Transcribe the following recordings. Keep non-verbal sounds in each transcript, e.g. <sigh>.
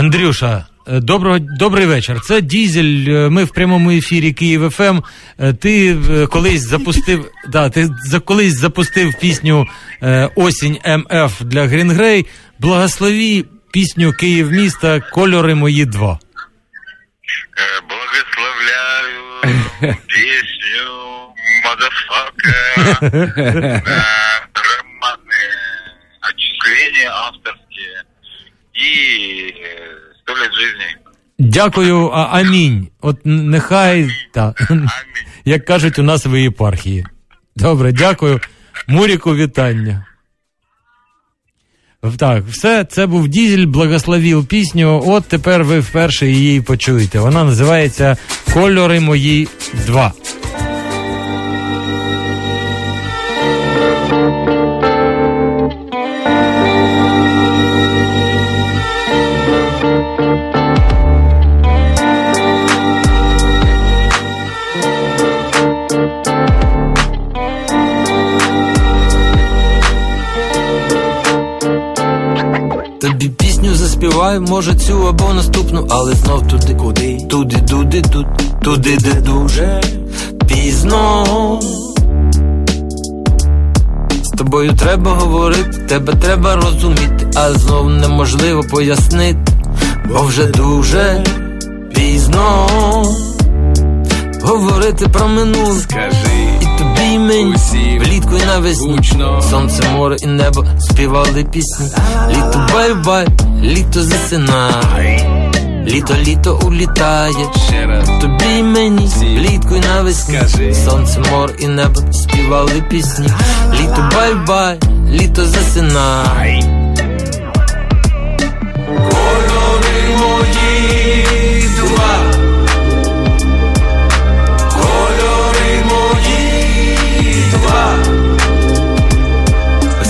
Андрюша, е, доброго добрий вечір. Це Дізель. е, Ми в прямому ефірі Київ ФМ. Е, Ти колись запустив <laughs> да, ти за колись запустив пісню Осінь МФ для Green Grey. Благослови пісню Київ міста Кольори мої два. Благословляю <laughs> песню mazafaka, <laughs> романы, отчисления авторские э, сто лет жизни. Дякую, а, амінь. От нехай та, Аминь. <laughs> як кажуть у нас в єпархії. Добре, дякую. Муріку, вітання. Так, все, це був Дізель, благословив пісню. От тепер ви вперше її почуєте. Вона називається Кольори мої 2. Тобі пісню заспіваю, може цю або наступну, але знов туди, куди, туди, туди, туди, туди, де дуже пізно. З тобою треба говорити, тебе треба розуміти, а знов неможливо пояснити, бо вже дуже пізно. Говорити про минуле Скажи і тобі і мені Усім влітку і навесні. Сонце, море і небо співали пісні. Літо bye-bye, літо засинай. Літо, літо улітає. Тобі і мені влітку і навесні. Сонце, море і небо співали пісні. Літо bye-bye, літо засинай.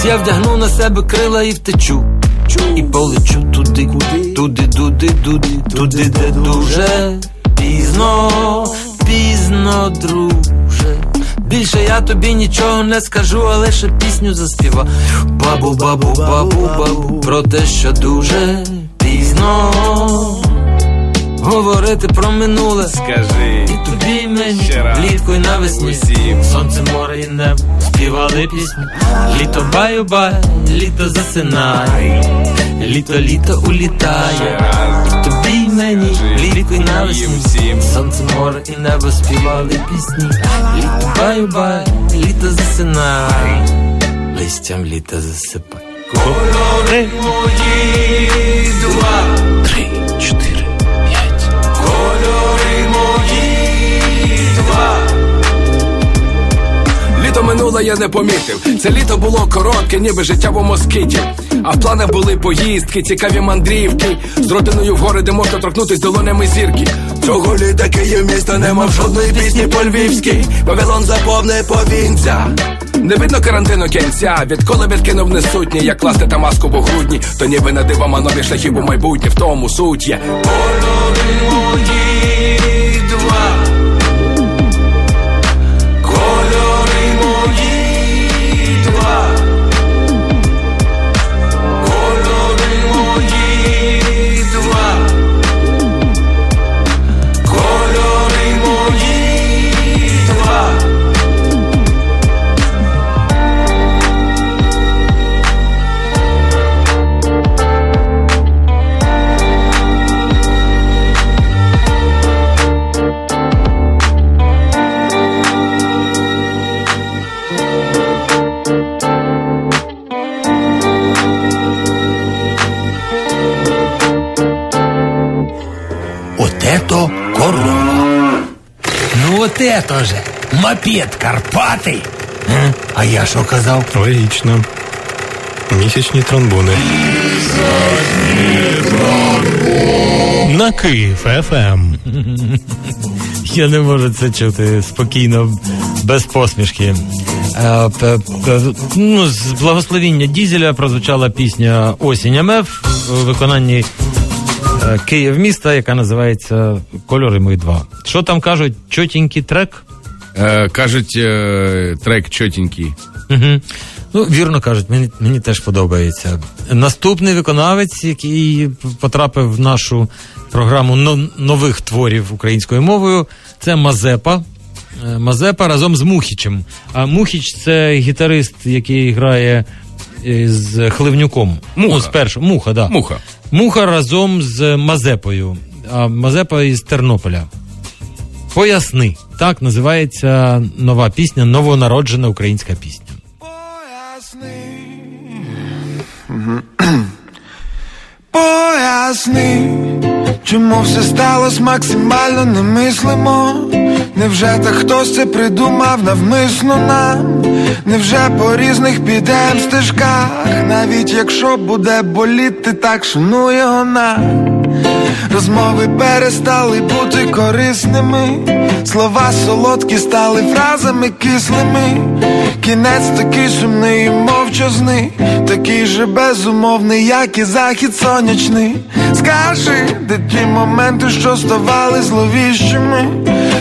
Я вдягну на себе крила і втечу. І полечу туди, туди, туди, туди, туди, де дуже пізно, пізно, друже. Більше я тобі нічого не скажу, але ще пісню заспіва. Бабу, бабу, бабу, бабу, про те, що дуже пізно говорити про минуле. Скажи І тобі і мені Ще раз. влітку і навесні Усім. Сонце, море і небо співали пісню. Літо баю-бай, літо засинай Літо, літо улітає. І тобі і мені І навесні. Сонце, море і небо співали пісні. Літо баю-бай, літо засинай Листям літа засипай Кольори мої два Три, чотири, Літо минуле я не помітив. Це літо було коротке, ніби життя в москиті. А в планах були поїздки, цікаві мандрівки. З родиною в гори, де можна торкнутись долонями зірки. Цього літа Київ міста не мав жодної пісні по львівській. Вавилон заповне повінця. Не видно карантину кінця, відколи відкинув несутні, як класти та маску в грудні, то ніби на дивома нові шляхів у майбутнє, в тому суть є. Кольори это корова. Ну вот это же мопед Карпатий. Е? А я що казав? Логічно. Місячні тромбони. На Київ ФМ. Я не можу це чути спокійно, без посмішки. П- Ну, з благословіння Дізеля прозвучала пісня Осінь МФ у виконанні Київ міста, яка називається Кольори мої два. Що там кажуть? Чотенький трек? Е, кажуть, е, трек чотенький. Угу. Ну, вірно кажуть, мені, мені теж подобається. Наступний виконавець, який потрапив в нашу програму нових творів українською мовою, це Мазепа. Е, Мазепа разом з Мухічем. А Мухіч це гітарист, який грає е, з Хливнюком. Муха. Ну, спершу. Муха, да. Муха. Муха разом з Мазепою. А Мазепа із Тернополя. Поясни. Так називається нова пісня, новонароджена українська пісня. Поясни, чому все сталося максимально немислимо. Невже та хтось це придумав навмисно нам? Невже по різних підем стежках, навіть якщо буде боліти, так шанує його нам. Розмови перестали бути корисними, слова солодкі стали фразами кислими. Кінець такий сумний мовчазний, такий же безумовний, як і захід сонячний. Скажи, де ті моменти, що ставали зловіщими?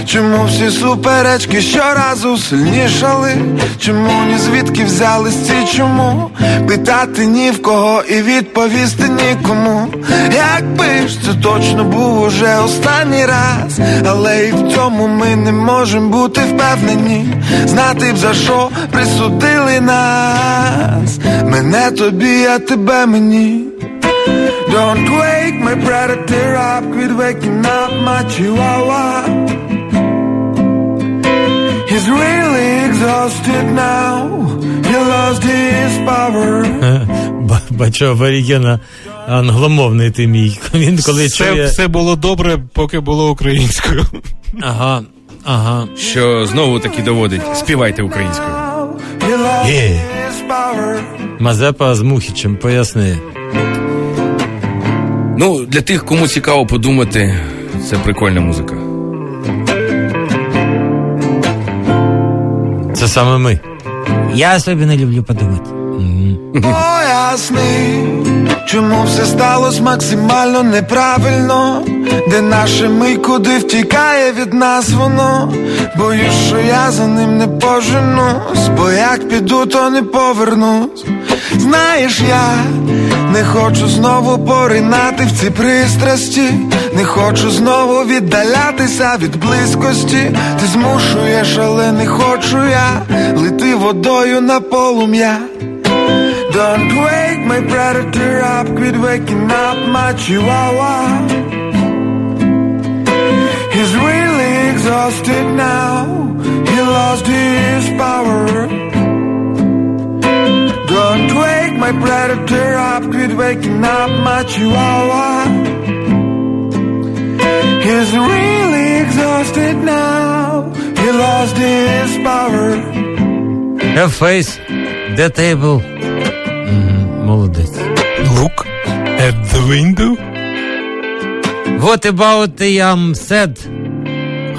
Чому всі суперечки щоразу сильнішали? Чому ні звідки взялись ці чому? Питати ні в кого і відповісти нікому. Якби ж це точно був уже останній раз, але і в цьому ми не можемо бути впевнені. Знати б за що присудили нас. Мене тобі, а тебе мені. Don't wake my predator up, quit waking up my chihuahua. He's really exhausted now. He lost his power. <laughs> Ба- Бачу, аборігена англомовний ти мій. <laughs> Він коли Все, чує. все було добре, поки було українською. Ага, ага. Що знову таки доводить, співайте українською. Yeah. Мазепа з Мухічем, поясни. Ну, для тих, кому цікаво подумати, це прикольна музика. Це саме ми. Я особенно люблю подумать. Поясни, чому все сталося максимально неправильно, де наше ми, куди втікає від нас воно. Боюсь, що я за ним не поженусь, бо як піду, то не повернусь. Знаєш, я не хочу знову поринати в ці пристрасті, не хочу знову віддалятися від близькості. Ти змушуєш, але не хочу я лети водою на полум'я. Don't wake my predator up, quit waking up my chihuahua. He's really exhausted now, he lost his power. wake my predator up, quit waking up my chihuahua. He's really exhausted now, he lost his power. Have face, the table. Мгм, Молодець. Look at the window. What about the um, said?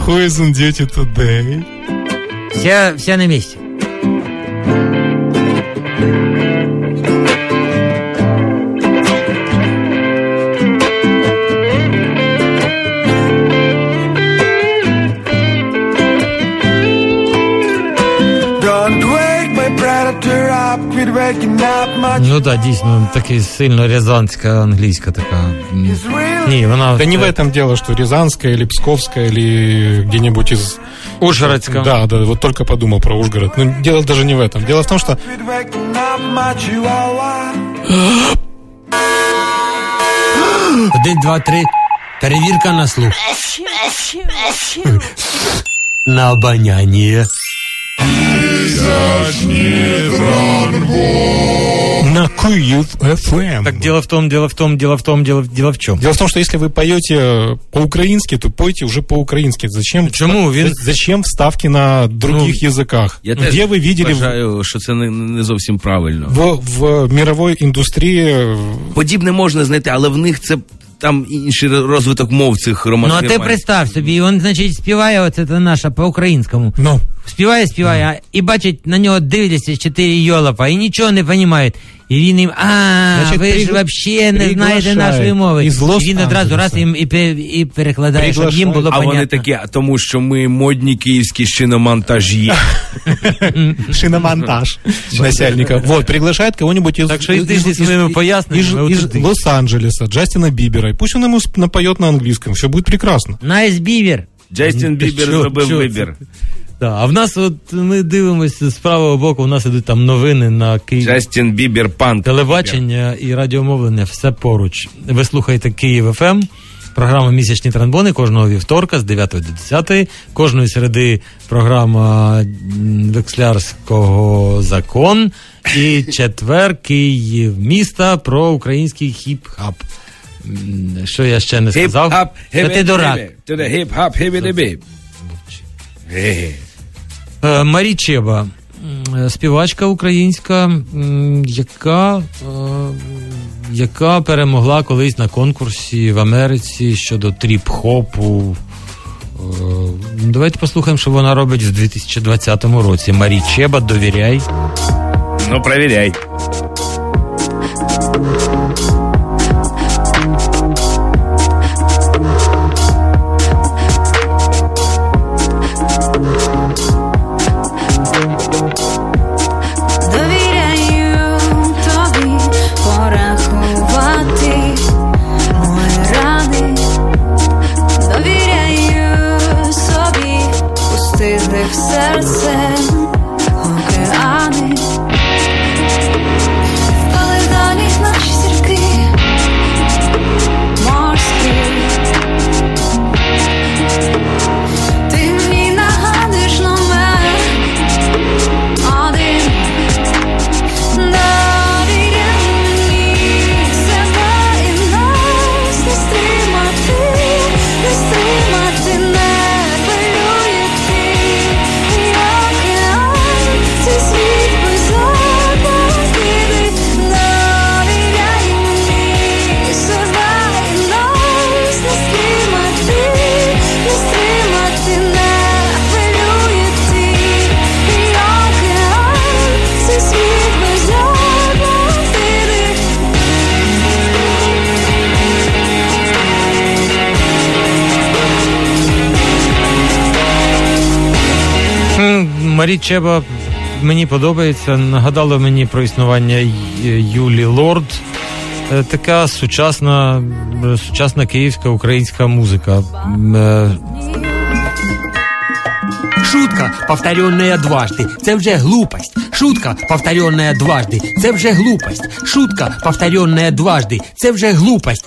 Who is on duty today? Все, все на месте. Ну так, дійсно, такий сильно рязанська англійська така. М, He's really Ні, вона Да не в этом дело, что Рязанская или Псковская или где-нибудь из... Ужгородська. Да, да, вот только подумал про Ужгород. Но дело даже не в этом. Дело в том, что quit waking up my chihuahua. Один, два, три. Перевірка на слух. На обоняння. на Киев FM. Так дело в том, дело в том, дело в том, дело, дело в чем. Дело в том, что если вы поете по-украински, то пойте уже по-украински. Зачем? Чому? Він- За- Зачем вставки на других языках? Я теж Где вы видели в, вважаю, що це не, не зовсім правильно. в, в мировой индустрии Подібне можна знайти, але в них це там інший розвиток мов цих Ну а ти представ собі, він, значить, співає оце це наша по-українському. Ну, Співає, співає, а- і бачить, на нього дивляться чотири йолопа і нічого не розуміють. І він їм, а, Значить, ви ж пригла- взагалі не знаєте приглашають нашої мови. із І він одразу раз Лос-Анджелеса. їм і, пе- і перекладає, щоб їм було А понятно. вони такі, «А тому що ми модні київські шиномонтажі. <laughs> Шиномонтаж начальника. Вот, приглашает кого-нибудь из, Так что из, иди зі своїми поясненнями, из- от из іди. Лос-Анджелеса, Джастина Бибера. И Пусть он ему сп- напоет на английском, все будет прекрасно. Найс бівер. Джастін Бібер Що- зробив що це? вибір. Да, а в нас, от ми дивимося з правого боку, у нас ідуть там новини на Київ. Джастін Бібер панк. Телебачення і радіомовлення все поруч. Ви слухаєте Київ ФМ. Програма Місячні тромбони кожного вівторка з 9 до 10. Кожної середи програма Векслярського закон. І четвер Київ міста про український хіп-хап. Що я ще не сказав? Хіп-хап, Та ти дурак. Hip-hip-hip. Ге-ге. Е, Марі Чеба, співачка українська, яка, е, яка перемогла колись на конкурсі в Америці щодо тріп-хопу. Е, Давайте послухаємо, що вона робить в 2020 році. Марі Чеба, довіряй. Ну, провіряй. Марі Чеба мені подобається. Нагадала мені про існування Й- Юлі Лорд. Е, Така сучасна, е, сучасна київська українська музика. М, е, Шутка, повторенная дважды, це вже глупость. Шутка, повторенная дважды, це вже глупость. Шутка, повторенная дважды, це вже глупость.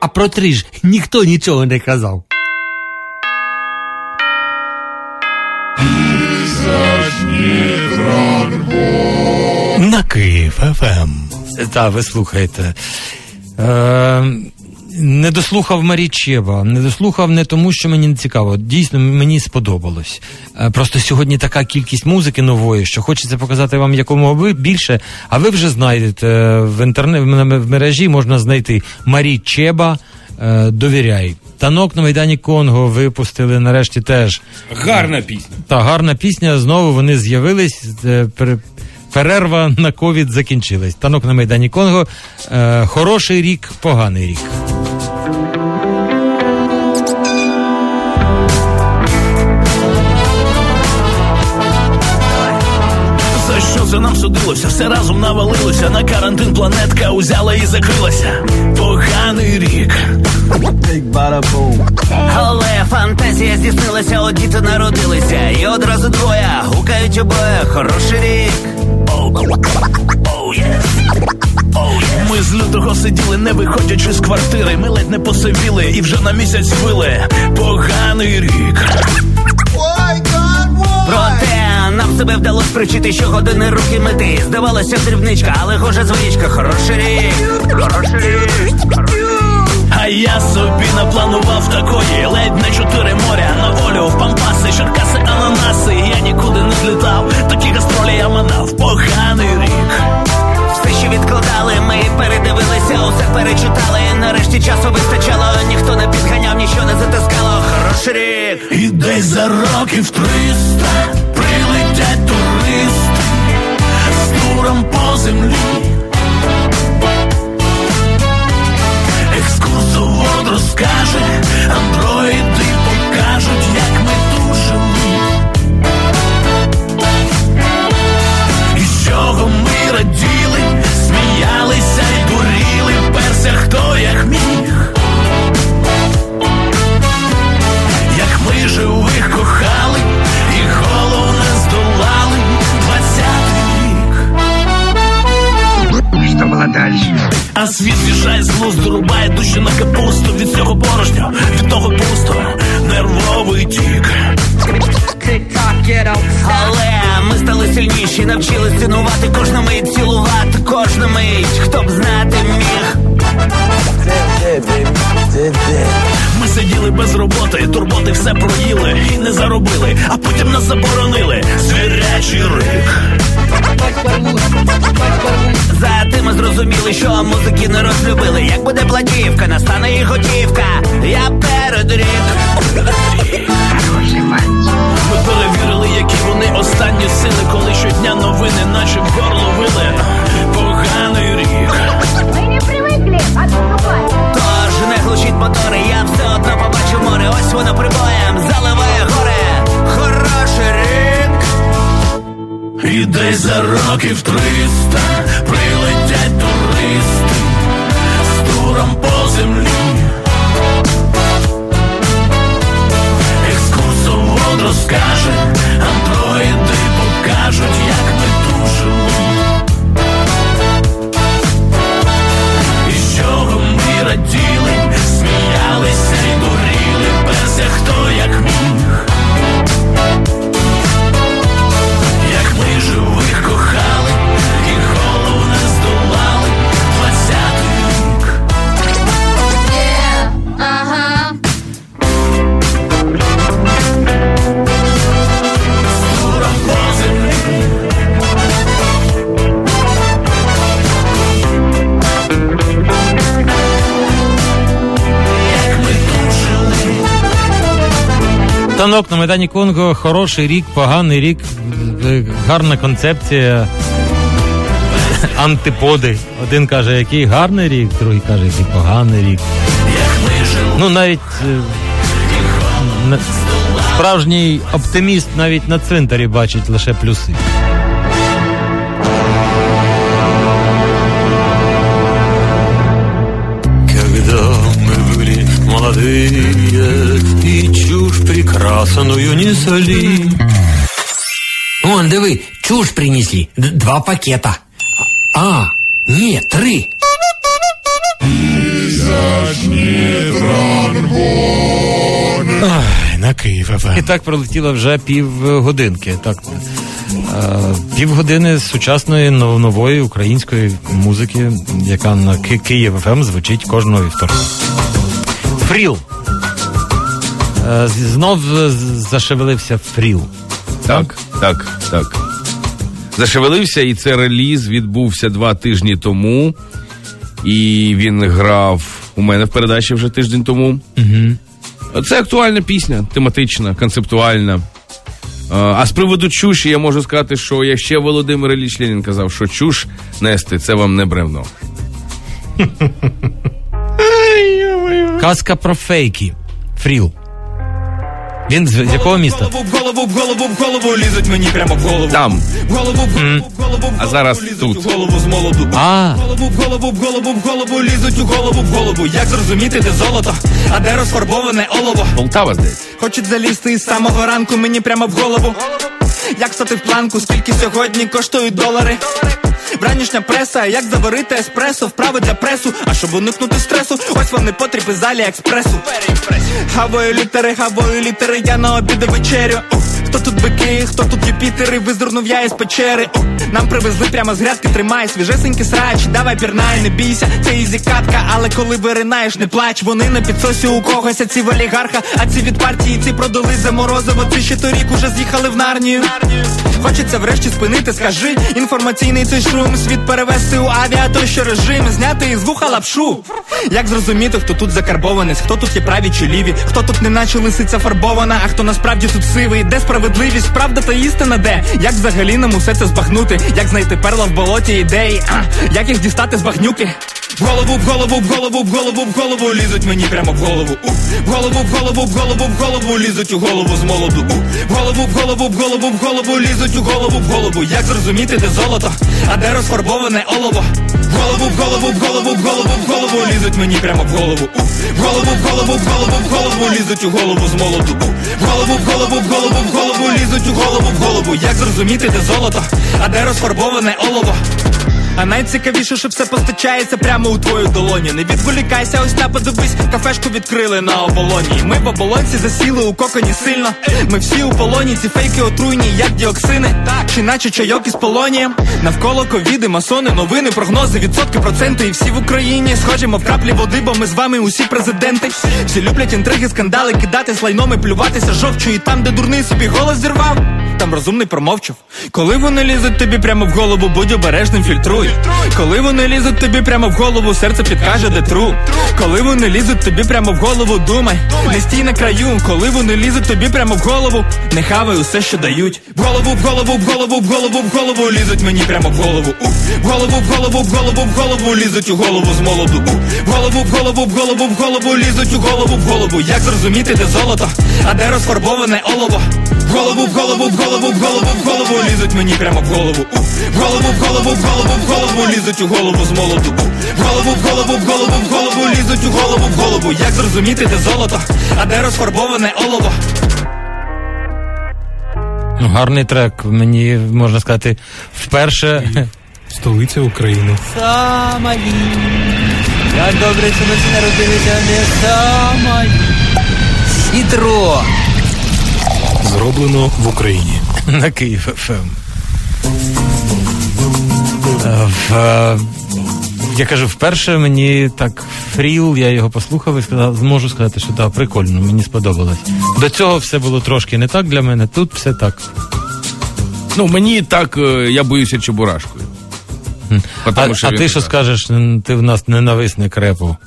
А про три ж ніхто нічого не казав. Киев Так, ви слухаєте. Е, не дослухав Марі Чеба. Не дослухав не тому, що мені не цікаво. Дійсно, мені сподобалось. Е, просто сьогодні така кількість музики нової, що хочеться показати вам якомога більше. А ви вже знайдете е, в інтернеті в мережі можна знайти Марі Чеба. е, Довіряй. Танок на Майдані Конго випустили нарешті теж. Гарна пісня. Та гарна пісня. Знову вони з'явились. Пере- Перерва на ковід закінчилась. Танок на Майдані Конго. Е, хороший рік, поганий рік. За що це нам судилося? Все разом навалилося. На карантин планетка узяла і закрилася. Поганий рік. Але фантазія здійснилася, от діти народилися, і одразу двоє гукають обоє хороший рік. Ми з лютого сиділи, не виходячи з квартири. Ми ледь не посивіли і вже на місяць вили. Поганий рік. Проте нам себе вдалося причити, що години руки мети. Здавалося, дрібничка, але гоже звичка, хороший рік. Хороший рік. А я собі напланував такої ледь не чотири моря за років А світ з'їжджає з глузду, рубає душі на капусту від цього порожню, від того пусто, нервовий тік. Але ми стали сильніші, навчились цінувати кожну мить, цілувати кожну мить, хто б знати міг. Ми сиділи без роботи, турботи все проїли і не заробили, а потім нас заборонили. Звірячий рик. За тим ми зрозуміли, що музики не розлюбили. Як буде платівка, настане і готівка. Я передрік. Ми перевірили, які вони останні сили, коли щодня новини, наче в горло вили. Поганий рік. Тож не глушіть мотори, я все одно побачу море. Ось воно прибоєм І десь за років триста прилетять туристи з туром по землі. Екскурсовод розкаже, андроїди покажуть, як ми тут. Танок на Майдані Конго хороший рік, поганий рік, гарна концепція. Антиподи. Один каже, який гарний рік, другий каже, який поганий рік. Ну навіть е, справжній оптиміст навіть на цвинтарі бачить лише плюси. Молодые И чушь прекрасную несли Вон, диви, чуш принесли. Д- Два пакета. А, ні, три. Ай, на Київ ФМ. І так пролетіло вже півгодинки. Так, е, півгодини сучасної нов- нової української музики, яка на Ки- Київ ФМ звучить кожного вівторка. Фріл. Е, Знов зашевелився фріл. Так, так, так. Зашевелився, і це реліз відбувся два тижні тому. І він грав у мене в передачі вже тиждень тому. Угу. Це актуальна пісня, тематична, концептуальна. А, А з приводу чуші я можу сказати, що я ще Володимир Ілліч Ленін казав, що чуш нести це вам не бревно. <laughs> Казка про фейки. Фріл. Він з з якого міста? В голову, в голову, в голову лізуть мені прямо в голову. Там. В голову, в голову, в голову, в А зараз лізуть тут. у голову з молоду. А. В голову, в голову, в голову, в голову лізуть у голову, в голову. Як зрозуміти, де золото, а де розфарбоване олово? Полтава, здається. Хочуть залізти із самого ранку мені прямо в голову. Як стати в планку, скільки сьогодні коштують долари? Вранішня преса, як заварити еспресо, вправи для пресу. А щоб уникнути стресу, ось вони із залі експресу. Хавою літери, хавою літери, я на обіди вечерю. Хто тут бики, хто тут Юпітери, визирнув я із печери. Ух, Нам привезли прямо з грядки, тримай свіжесенький срач, давай пірнай, не бійся, це easy катка, але коли виринаєш, не плач. Вони на підсосі у когось, а ці в олігарха, а ці від партії, ці продали за ці ще торік уже з'їхали в нарнію. Хочеться врешті спинити, скажи, інформаційний цей шум, світ перевести у авіа, той що режим, зняти із вуха лапшу. Як зрозуміти, хто тут закарбованець, хто тут є праві чи ліві, хто тут не наче лисиця фарбована, а хто насправді тут сивий, де справедливість, правда та істина, де? Як взагалі нам усе це збагнути? Як знайти перла в болоті ідей? А, як їх дістати з багнюки? В голову, в голову, в голову, в голову, в голову лізуть мені прямо в голову. У, в голову, в голову, в голову, в голову лізуть у голову з молоду. У, в голову, в голову, в голову, в голову лізуть у голову, в голову. Як зрозуміти, де золото, а де розфарбоване олово? В голову, в голову, в голову, в голову, в голову лізуть мені прямо в голову. У, в голову, в голову, в голову, в голову лізуть у голову з молоду. У, в голову, в голову, в голову, в голову лізуть у голову, в голову. Як зрозуміти, де золото, а де розфарбоване олово? А найцікавіше, що все постачається прямо у твою долоні. Не відволікайся, ось та подивись, кафешку відкрили на оболоні. Ми в оболонці засіли у коконі сильно. Ми всі у полоні, ці фейки отруйні, як діоксини. Так, чи наче чайок із полонієм. Навколо ковіди, масони, новини, прогнози, відсотки, проценти. І всі в Україні схожі, мов краплі води, бо ми з вами усі президенти. Всі люблять інтриги, скандали, кидати слайном і плюватися жовчу. І там, де дурний собі голос зірвав. Там розумний промовчав. Коли вони лізуть тобі прямо в голову, будь обережним, фільтруй. Коли вони лізуть тобі прямо в голову, серце підкаже, де тру. Коли вони лізуть тобі прямо в голову, думай, не стій на краю. Коли вони лізуть тобі прямо в голову, не хавай усе, що дають. В голову, в голову, в голову, в голову, в голову лізуть мені прямо в голову. У, в голову, в голову, в голову, в голову лізуть у голову з молоду. У, в голову, в голову, в голову, в голову лізуть у голову, в голову. Як зрозуміти, де золото, а де розфарбоване олово? В голову, в голову, в голову, в голову, в голову лізуть мені прямо в голову. У, в голову, в голову, в голову, в голову лізуть у голову з молоду. В голову, в голову, в голову, в голову лізуть у голову, в голову. Як зрозуміти, де золото, а де розфарбоване олово? Ну, гарний трек, мені можна сказати, вперше. Столиця України. Самалі. Як добре, що ми всі народилися не самалі. Сідро. Зроблено в Україні. На Київ ФМ. Е, в, е, Я кажу, вперше мені так фріл, я його послухав і сказав, зможу сказати, що так, прикольно, мені сподобалось. До цього все було трошки не так для мене, тут все так. Ну, мені так, е, я боюся чебурашкою. А, що а ти що так. скажеш, ти в нас ненависник репу?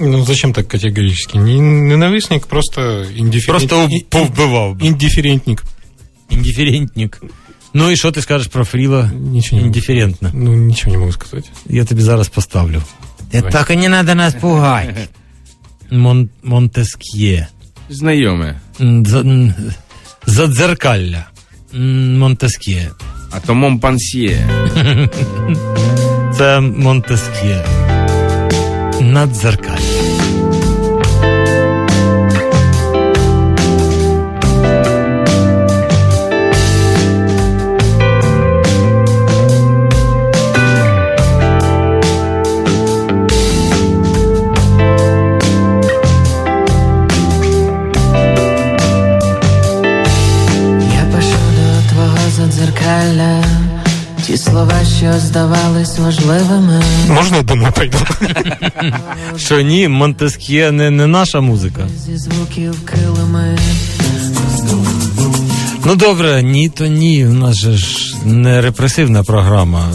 Ну, зачем так категорически? Не ненавистник, просто индифферент... Просто повбивав. Индифферентник. Індиферентник. Ну і що ти скажеш про Фріла? Нічого не Індиферентно. Ну, ничего не могу сказать. Я тобі зараз поставлю. Ти так і не треба нас пугати. <laughs> Мон, Монтеск'є. Знайоме. М, за- м, Задзеркалля. М, Монтеск'є. А то Монпансьє. <laughs> Це Монтеск'є. Надзеркалля. Ті слова, що здавались важливими. Можна я пойду? Що ні, Монтеск'є не, не наша музика. Зі звуків килими. Ну добре, ні, то ні. У нас же ж не репресивна програма.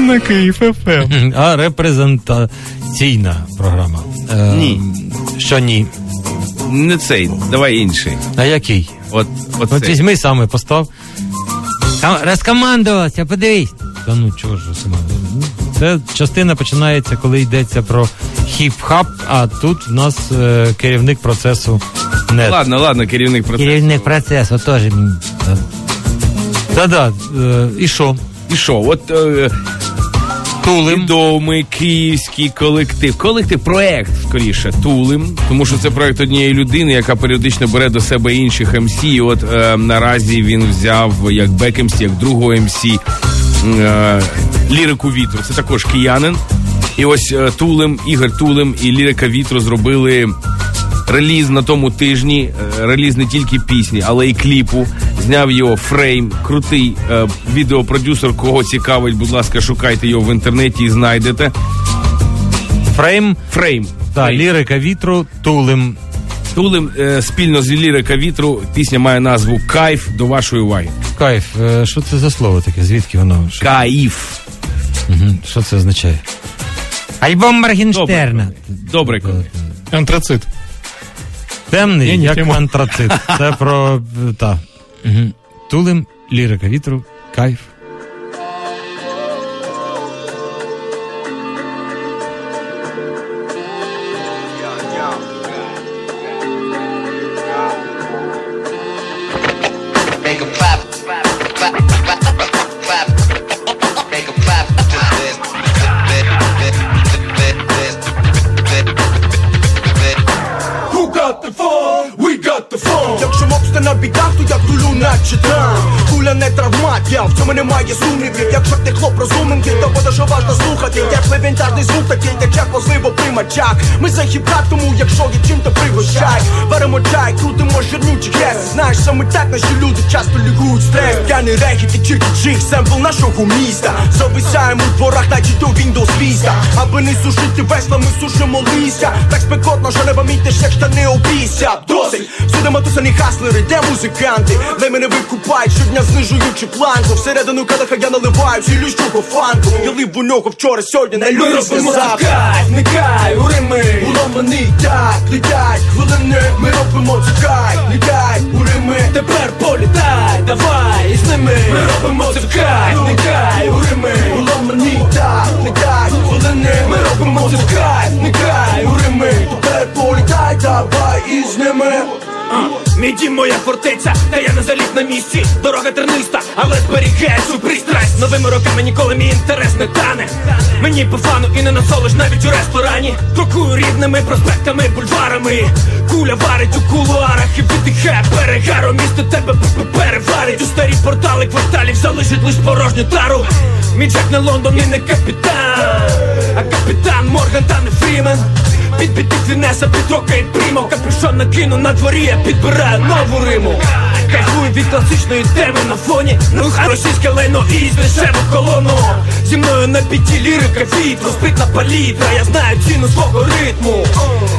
На Київ ФМ. А репрезентаційна програма. Е, Ні. Що ні? Не цей, давай інший. А який? От, от От цей. візьми саме постав. Там розкомандувався, подивись. Та ну чого ж сама. Це частина починається, коли йдеться про хіп-хап, а тут в нас е, керівник процесу нет. Ладно, ладно, керівник процесу. Керівник процесу теж мені. Та-да, е, і що? І що? От е, Тулим. відомий київський колектив. Колектив, проект, скоріше, Тулим. Тому що це проект однієї людини, яка періодично бере до себе інших MC. І от е, наразі він взяв як back MC, як другого MC е, лірику вітру. Це також киянин. І ось е, Тулим, Ігор Тулим і Лірика Вітру зробили реліз на тому тижні. Е, Реліз не тільки пісні, але й кліпу. Зняв його фрейм, крутий е, відеопродюсер. Кого цікавить, будь ласка, шукайте його в інтернеті і знайдете. Фрейм. Фрейм. Та, Фрейм. лірика вітру, тулим. Тулим е, спільно з лірика вітру. Пісня має назву Кайф до вашої уваги. Кайф. Е, Що це за слово таке? Звідки воно? Що, Кайф. Що це означає? Альбом Моргенштерна. Добре, колеги. Антрацит. Темний, Ні, ні, як тема. антрацит. Це про та. Тулим, лірика вітру, кайф. П'яний регіт і чик-чик, семпл нашого міста. Зависаємо у дворах, наче до Windows Vista. Аби не сушити весла, ми сушимо листя. Так спекотно, що не помітиш, як штани обійся Всюди матусані хаслери, де музиканти? Де мене викупають, щодня знижуючи планку Всередину кадаха я наливаю цілющого фанку. Я лив у нього вчора, сьогодні Ми люблю робимо завтра кайф, не кай, у Рими Уломаний так, летять хвилини. Ми робимо це кайф, у Рими Тепер політай, давай із ними. Ми робимо це в не кай, у Рими Уломаний так, летять хвилини. Ми робимо це в кайф, не кай, у Рими Тепер політай, давай із ними Мій дім моя фортеця, та я не заліз на місці. Дорога терниста, але зберігає свою пристрасть Новими роками ніколи мій інтерес не тане. Мені по фану і не насолиш навіть у ресторані. Крокую рідними проспектами, бульварами. Куля варить у кулуарах і віддихає перегаром Місто тебе переварить. У старі портали кварталів залишить лиш порожню тару. Мій Джек не Лондон і не капітан А капітан Морган та не Фрімен під під під Вінеса, під рока і прімо Капюшон накину на дворі, я підбираю нову риму. Кайфую від класичної теми на фоні. Ну російське лайно і з дешеву колону. Зі мною на п'яті лірика вітру Спритна палітра, я знаю ціну свого ритму.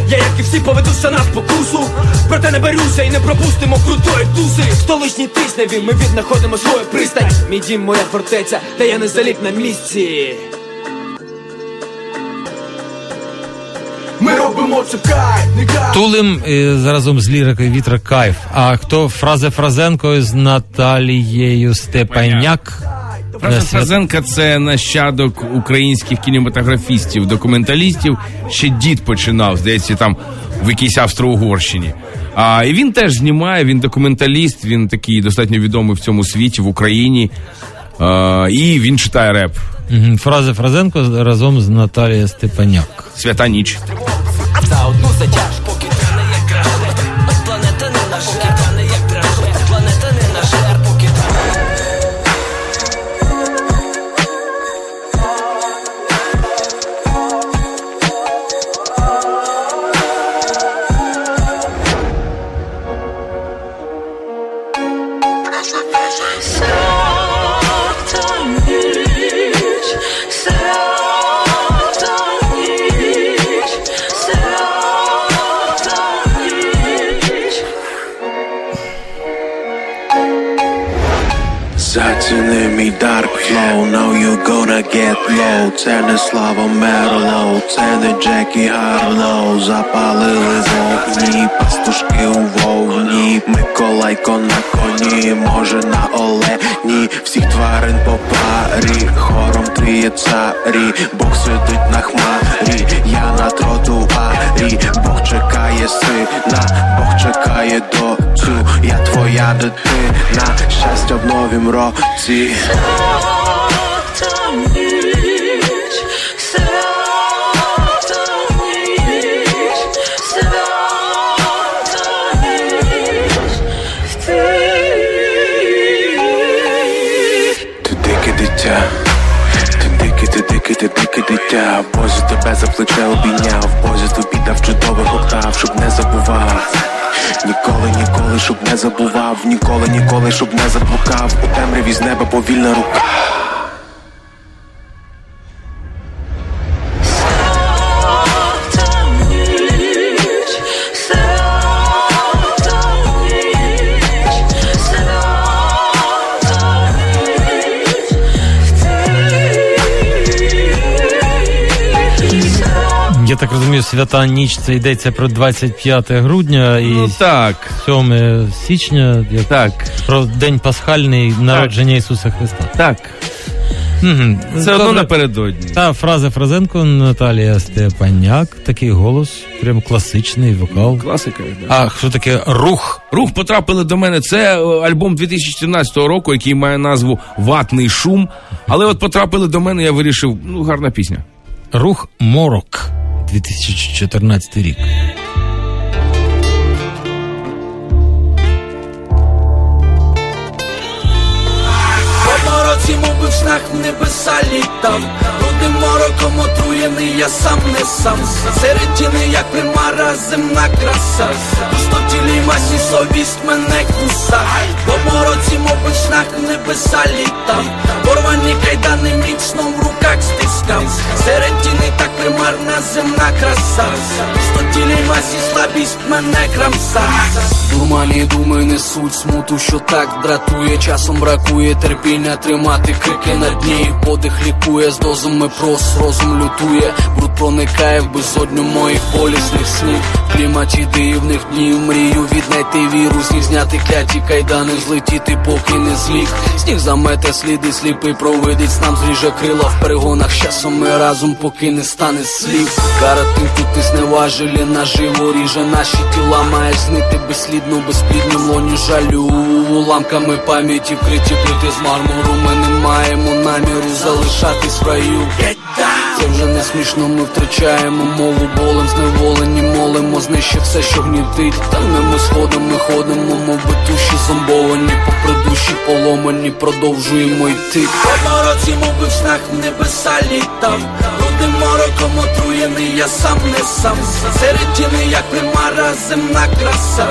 Я як і всі поведуся на спокусу. Проте не беруся і не пропустимо крутої туси. В столичній тисневі ми віднаходимо свою пристань. Мій дім моя фортеця, та я не заліп на місці Ми робимо це кайф, не кайф Тулим е, разом з лірикою вітра кайф. А хто фразе Фразенко з Наталією Степаняк? Фраза Фразенка це нащадок українських кінематографістів, документалістів. Ще дід починав, здається, там в якійсь Австро-Угорщині. А і він теж знімає, він документаліст, він такий достатньо відомий в цьому світі, в Україні. І він читає реп. Фрази Фразе Фразенко разом з Наталією Степаняк. Свята ніч. Джекі Запалили вогні, пастушки у вогні Миколайко на коні, може на олені. Всіх тварин по парі, хором триє царі. Бог сидить на хмарі, я на тротуарі. Бог чекає сина, Бог чекає доцю. Я твоя дитина, щастя в новім році тебе за плече обійняв, Бозі тобі дав чудових октав, щоб не забував. Ніколи, ніколи, щоб не забував, ніколи, ніколи, щоб не заблукав. У темряві з неба повільна рука свята ніч це йдеться про 25 грудня і Ну, так. 7 січня. Як Так. Про день пасхальний народження Ісуса Христа. Так. Угу. Це одно напередодні. Та фраза Фразенко Наталія Степаняк, такий голос, прям класичний вокал. Класика. Да. А що таке рух? Рух потрапили до мене. Це е, альбом 2014 року, який має назву Ватний шум. Але от потрапили до мене, я вирішив, ну, гарна пісня. Рух Морок 2014 рік. Снах небеса літав Рудим мороком отруєний, я сам не сам. Серед тіни, як примара, земна краса. Пустотілій масі совість мене куса. По мороці, мов снах небеса літав Порвані кайдани міцно в руках стискав. Серед тіни так примарна земна краса. Пустотілій масі слабість мене крамса. Думані думи несуть смуту, що так дратує. Часом бракує терпіння тримати крики на дні Подих лікує, з дозами прос, розум лютує. Бруд проникає в безодню моїх полісних снів. В кліматі дивних днів мрію віднайти віру них зняти кляті кайдани, злетіти поки не зліг Сніг замете сліди, сліпий провидець Нам зріже крила. В перегонах з часом ми разом, поки не стане слів. Каратин тут зневажелі наживо ріже наші тіла. Маєш знити безслідно, безплідним лоні жалю. Уламками пам'яті вкриті плити з мармуру. Ми не маємо наміру залишатись в раю це вже не смішно, ми втрачаємо мову болем, зневолені, молимо, знищи все, що гнітить. Там ми сходами ходимо, мов би душі зомбовані, попри душі поломані, продовжуємо йти. По мороці, мов би в снах в небеса літав. Рудим мороком отруєний, я сам не сам. Серед тіни, як примара, земна краса.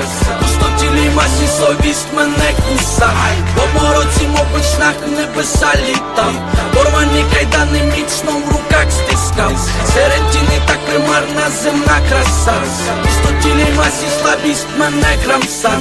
Пустотілій масі совість мене куса. По мороці, снах небеса літав. Порвані кайдани міцно в руках стискав. Серед тіни так примарна земна краса. Пустотілій масі слабість мене крамса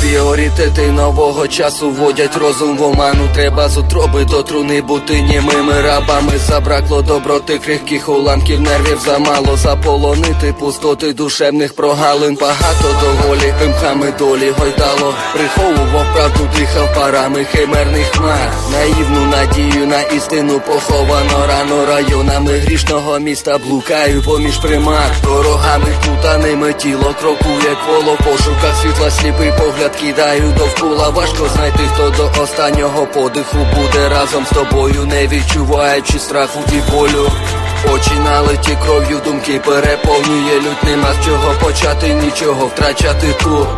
Пріоритети нового часу вводять розум в оману. Треба з утроби до труни бути німими рабами. Забракло доброти крихких уламків нервів замало. Заполонити пустоти душевних прогалин. Багато доволі пимхами долі гойдало Приховував правду, дихав парами химерних хмар. Наївну надію на істину поховано. Рано районами грішного міста блукаю поміж примар. Дорогами плутаними тіло крокує коло пошуках світла. Сліпий погляд кидаю довкола. Важко знайти, хто до останнього подиху буде разом з тобою, не відчуваючи страху і болю. Очі налиті кров'ю, думки переповнює лють, нема з чого почати, нічого втрачати тут.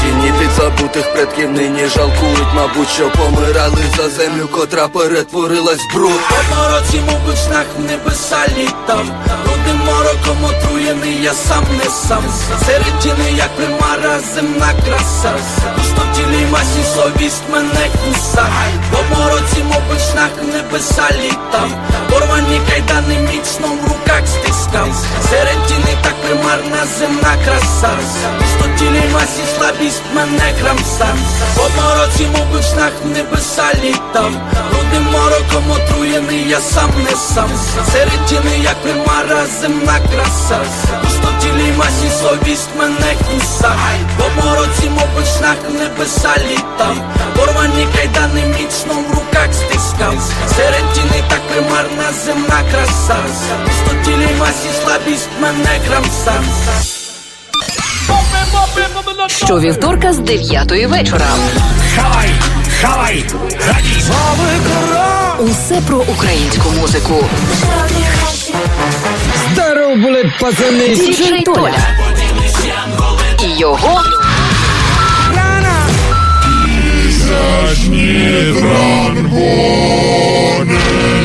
Тіні підзабутих предків нині жалкують, мабуть, що помирали за землю, котра перетворилась в бруд. По мороці, мов в снах в небеса літав. Рудим мороком отруєний, я сам не сам. Серед тіни, як примара, земна краса. Пустотілій масі совість мене куса. Мороці, мов снах небеса літав. Порвані кайдани міцно в руках стискав. Серед тіни так примарна земна краса. Пустотілій масі слабість мене крамса. По мороці, мов би в снах небеса літав. Рудим мороком отруєний, я сам не сам. Серед тіни, як примара, земна краса. Пустотілій масі совість мене куса. По мороці, мов снах небеса літав. Порвані кайдани міцно в руках стискав. Серед тіни так примарна земна краса. Пустотілій масі слабість мене крамса. Щовівторка з 9 вечора. Хавай! Хавай! Радість! Усе про українську музику. Здоров були пацани! Діджей Толя. І його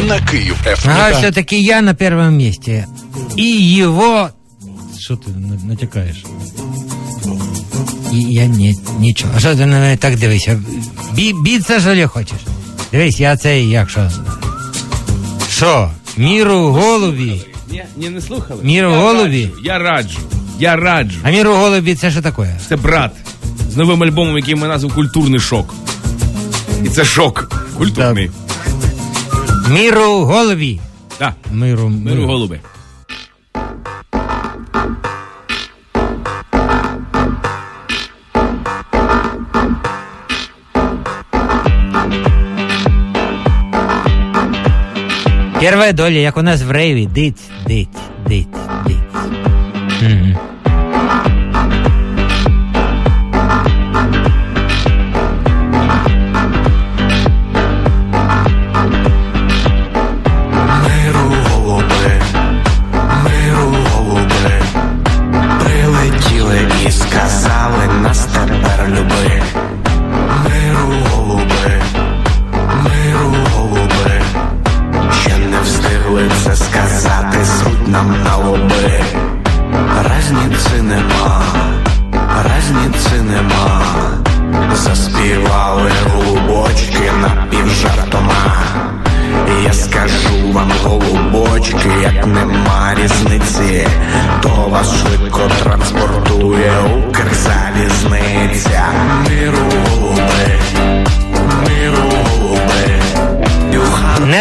На Київ Ага, все-таки я на первом месте. И его... Что ты на- натякаешь? И я не, нічого. А що ти на мене так дивишся? Бі, біться що ли хочеш? Дивись, я цей, як що? Що? Міру голубі? Ні, ні, не слухали? Міру Я голубі? раджу, Я раджу. Я раджу. А міру голубі це що таке? Це брат з новим альбомом, який ми назвав Культурний шок. І це шок культурний. Міру голубі? Так. Миру, Миру голуби. Pjerva je dolje, jako nas vrevi, dic, dic, dic, dic. Mm.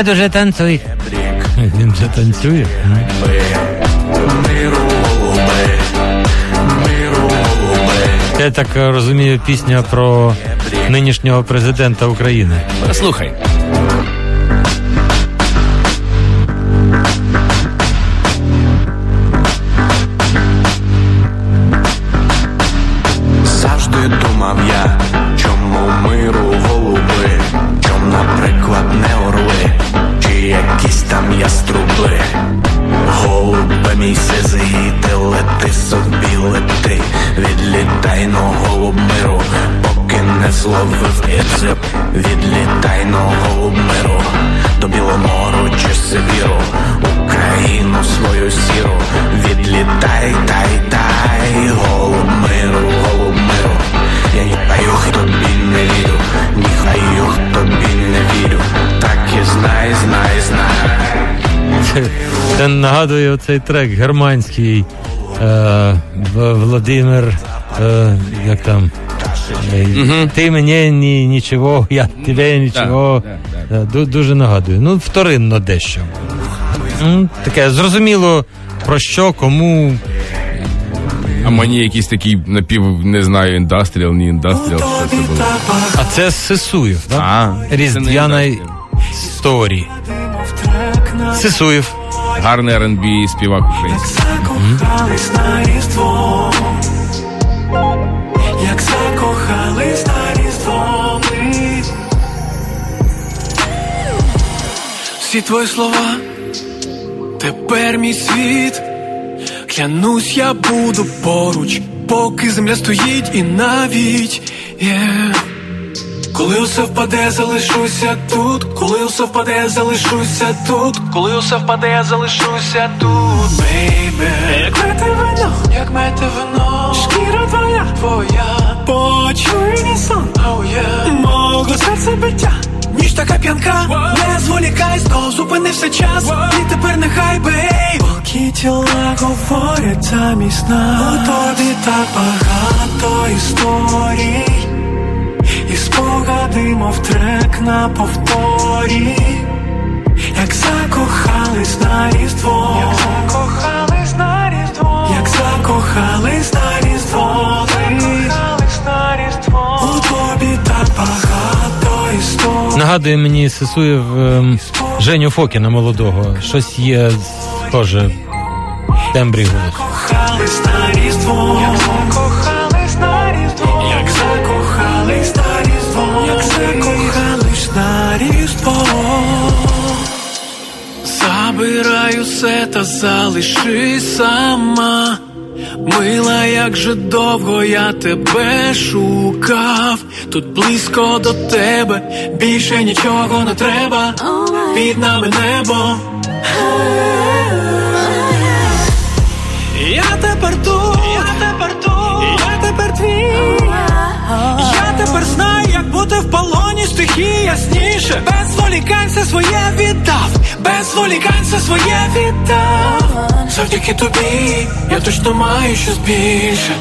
Юхан уже дуже танцюй. Він вже танцює. Я так розумію, пісня про нинішнього президента України. Слухай. Нагадує оцей трек германський е, В- Владимир. Е, як там? Е, Ти мені ні, нічого, я тебе нічого. Е, ду- дуже нагадує. Ну, вторинно дещо. Таке зрозуміло про що, кому. А мені якийсь такий напів, не знаю, індастріал, ні індастріал, що це було. А це Сисуєв, так? А, Різдвяна сторі. Сисуєв. Гарний R&B співак український. Закохались на різдво, як закохались на різдво. Всі твої слова, тепер мій світ. Клянусь, я буду поруч, поки земля стоїть і навіть yeah. Коли усе впаде, залишуся тут, коли усе впаде, залишуся тут, коли усе впаде, залишуся тут, бейбе. Як мете вино, як мете вино, шкіра твоя, твоя, почуй нісон, oh, yeah. мого серця биття. Ніж така п'янка, не зволікай, знов зупинився час, і тепер нехай бей. Полкі тіла говорять замість нас, у тобі так багато історій. І спогади, мов трек на повторі, як закохались на різдво, як закохались на різдво, як закохались на різдво, закохались на різдво, у тобі так багато історій. Нагадує мені Сисуєв ем, Женю Фокіна молодого. Щось є схоже. Тембрі голос. Закохались на різдво, Усе та залиши сама. Мила, як же довго я тебе шукав. Тут близько до тебе, більше нічого не треба. Під нами небо. Бути в полоні стихії ясніше. Без зволікань все своє віддав, без зволікань все своє віддав. Завдяки тобі я точно маю щось більше.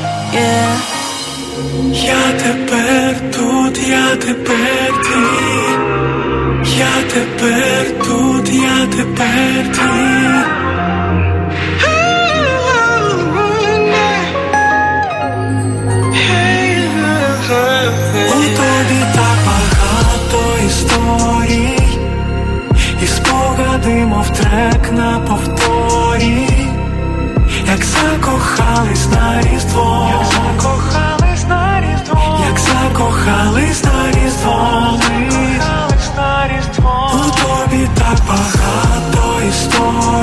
Я тепер тут, я тепер твій. Я тепер тут, я тепер твій. У тобі історій, і спогади, мов трек на повторі, як закохались на різдво, як закохались на різдво, як закохались на різдво. У тобі так багато історій,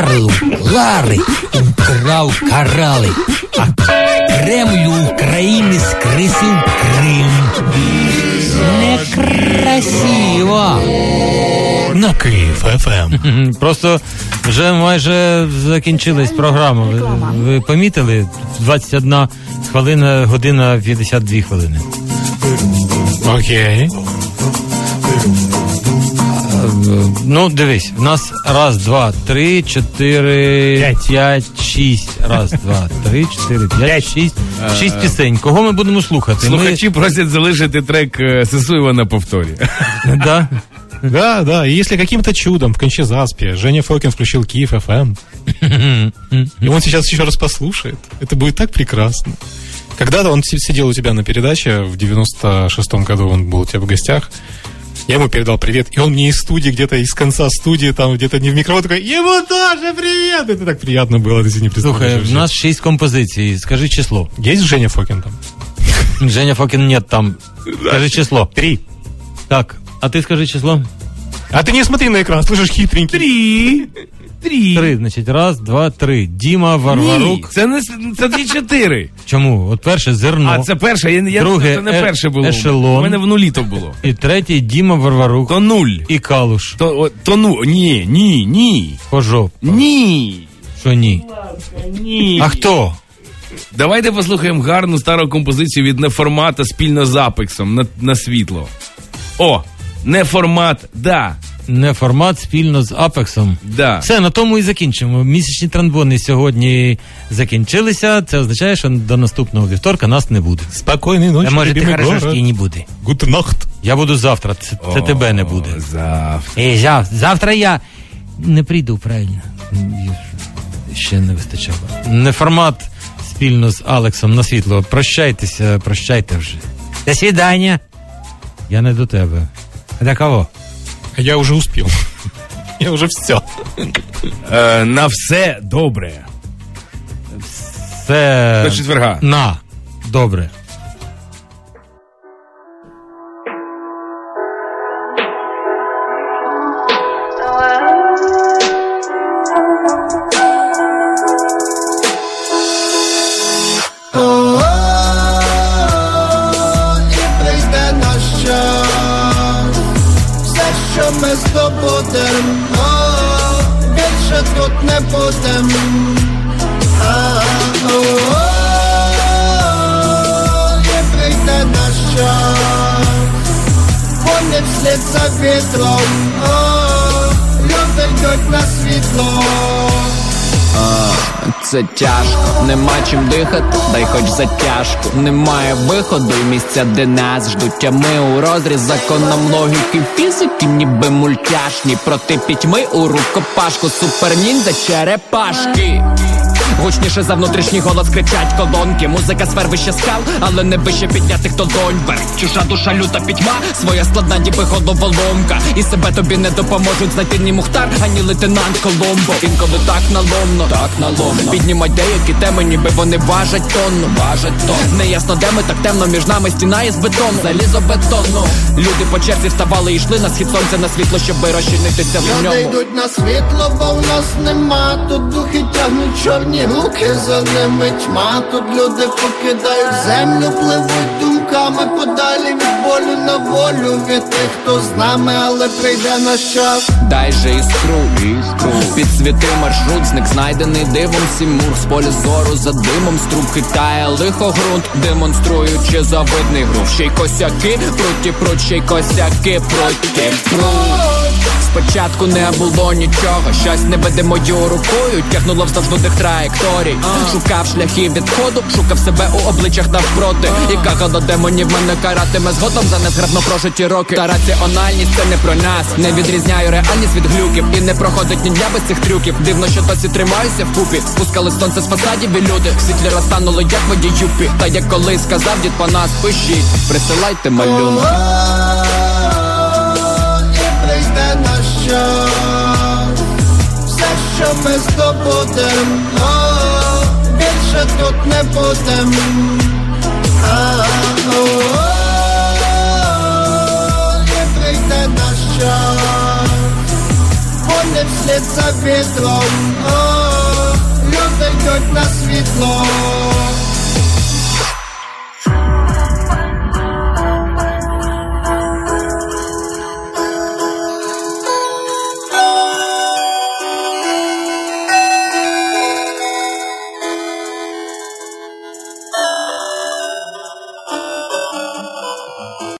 Карлу, Лари украв карали, а Кремлю України скрисив Крим. Некрасиво. На Київ ФМ. <laughs> Просто вже майже закінчилась програма. Ви, ви помітили? 21 хвилина, година 52 хвилини. Окей. Ну, дивись, в нас раз, два, три, чотири, п'ять, шість. Раз, два, три, чотири, п'ять, шість. Шість пісень. Кого ми будемо слухати? Слухачі просять залишити трек е, Сесуєва на повторі. <laughs> Да? Да, да. И если каким-то чудом в Кончезаспе Женя Фокин включил Киев ФМ, и он <laughs> сейчас еще раз послушает, это будет так прекрасно. Когда-то он си- сидел у тебя на передаче, в 96-м году он был у тебя в гостях, я ему передал привет, и он мне из студии, где-то из конца студии, там где-то не в микрофон, такой, ему тоже привет! Это так приятно было, ты себе не представляешь. Слухай, в вообще. нас шість композицій. Скажи число. Есть Женя Фокин там? Женя Фокін нет там. Скажи число. Три. Так, а ти скажи число. А ты не смотри на экран, слышишь, хитренький. Три. Три. Три, значить, раз, два, три. Діма Ні, Варварук. це не с- це дві чотири. Чому? От перше зерно. А це перше, я, я Друге, це не е- перше було. ешелон. У мене в нулі то було. І третій Діма Варварук. То нуль. І Калуш. То, о, то ну, ні, ні, ні. Пожоп. Ні. Що ні? Ні. А хто? Давайте послухаємо гарну стару композицію від неформата спільно з Апексом на, на світло. О, неформат, да. Не формат спільно з Апексом. Да. Все, на тому і закінчимо. Місячні транбони сьогодні закінчилися. Це означає, що до наступного вівторка нас не буде. Спокойной ночи, А може, ти любимый хорошо, город. і не буде. Гутенахт. Я буду завтра, це, це тебе не буде. Завтра. Ей, зав, завтра я не прийду, правильно. Ще не вистачало. Не формат спільно з Алексом на світло. Прощайтеся, прощайте вже. До свидання. Я не до тебе. А до кого? А я уже успел. <laughs> Я уже все. Е, на все добре. Все. До четверга. На. Добре. Здобудемо, більше тут не будем. Не прийде наш час, вони вслід за вітром, люди йдуть на світло. Це тяжко, нема чим дихати, дай хоч затяжку. Немає виходу і місця, де нас ждуть. А ми у розріз законом логіки фізики, ніби мультяшні. Проти пітьми у рукопашку, суперніндзя черепашки. Гучніше за внутрішній голос кричать колонки. Музика сфер вище скал, але не вище піднятих долонь. Верх чужа душа, люта пітьма, своя складна, ніби головоломка. І себе тобі не допоможуть знайти ні Мухтар, ані лейтенант Коломбо. Інколи так наломно, так наломно. Піднімать деякі теми, ніби вони важать тонну, важать тонну. Неясно, де ми так темно, між нами стіна із бетону, залізо бетонну. Люди по черзі вставали і йшли на схід сонця на світло, щоби розчинитися в Люди ньому. йдуть на світло, бо в нас нема Тут духи тягнуть чорні руки, за ними тьма Тут люди покидають землю, пливуть думками подалі від болю на волю Від тих, хто з нами, але прийде наш час Дай же іскру, іскру. Підсвіти маршрут, зник знайдений дивом Сімур. З поля зору за димом Струб хитає лихо ґрунт Демонструючи завидний грув Ще й косяки, пруті пруть, ще й косяки проти пруть Спочатку не було нічого, щось невидимою рукою тягнуло вздовж нудних траєкторій. Шукав шляхи відходу, шукав себе у обличчях навпроти. І кагало демонів мене каратиме згодом за незграбно прожиті роки. Та раціональність це не про нас. Не відрізняю реальність від глюків. І не проходить ні дня без цих трюків. Дивно, що досі тримаюся вкупі. Спускали сонце з фасадів і люди. В світлі розтанули, як водій юпі. Та як колись сказав дід по нас, пишіть, присилайте малюнки. Час Все, що ми здобудемо, більше тут не будем А, о, І прийде наш час Вони вслід за метро. О, люди йдуть на світло.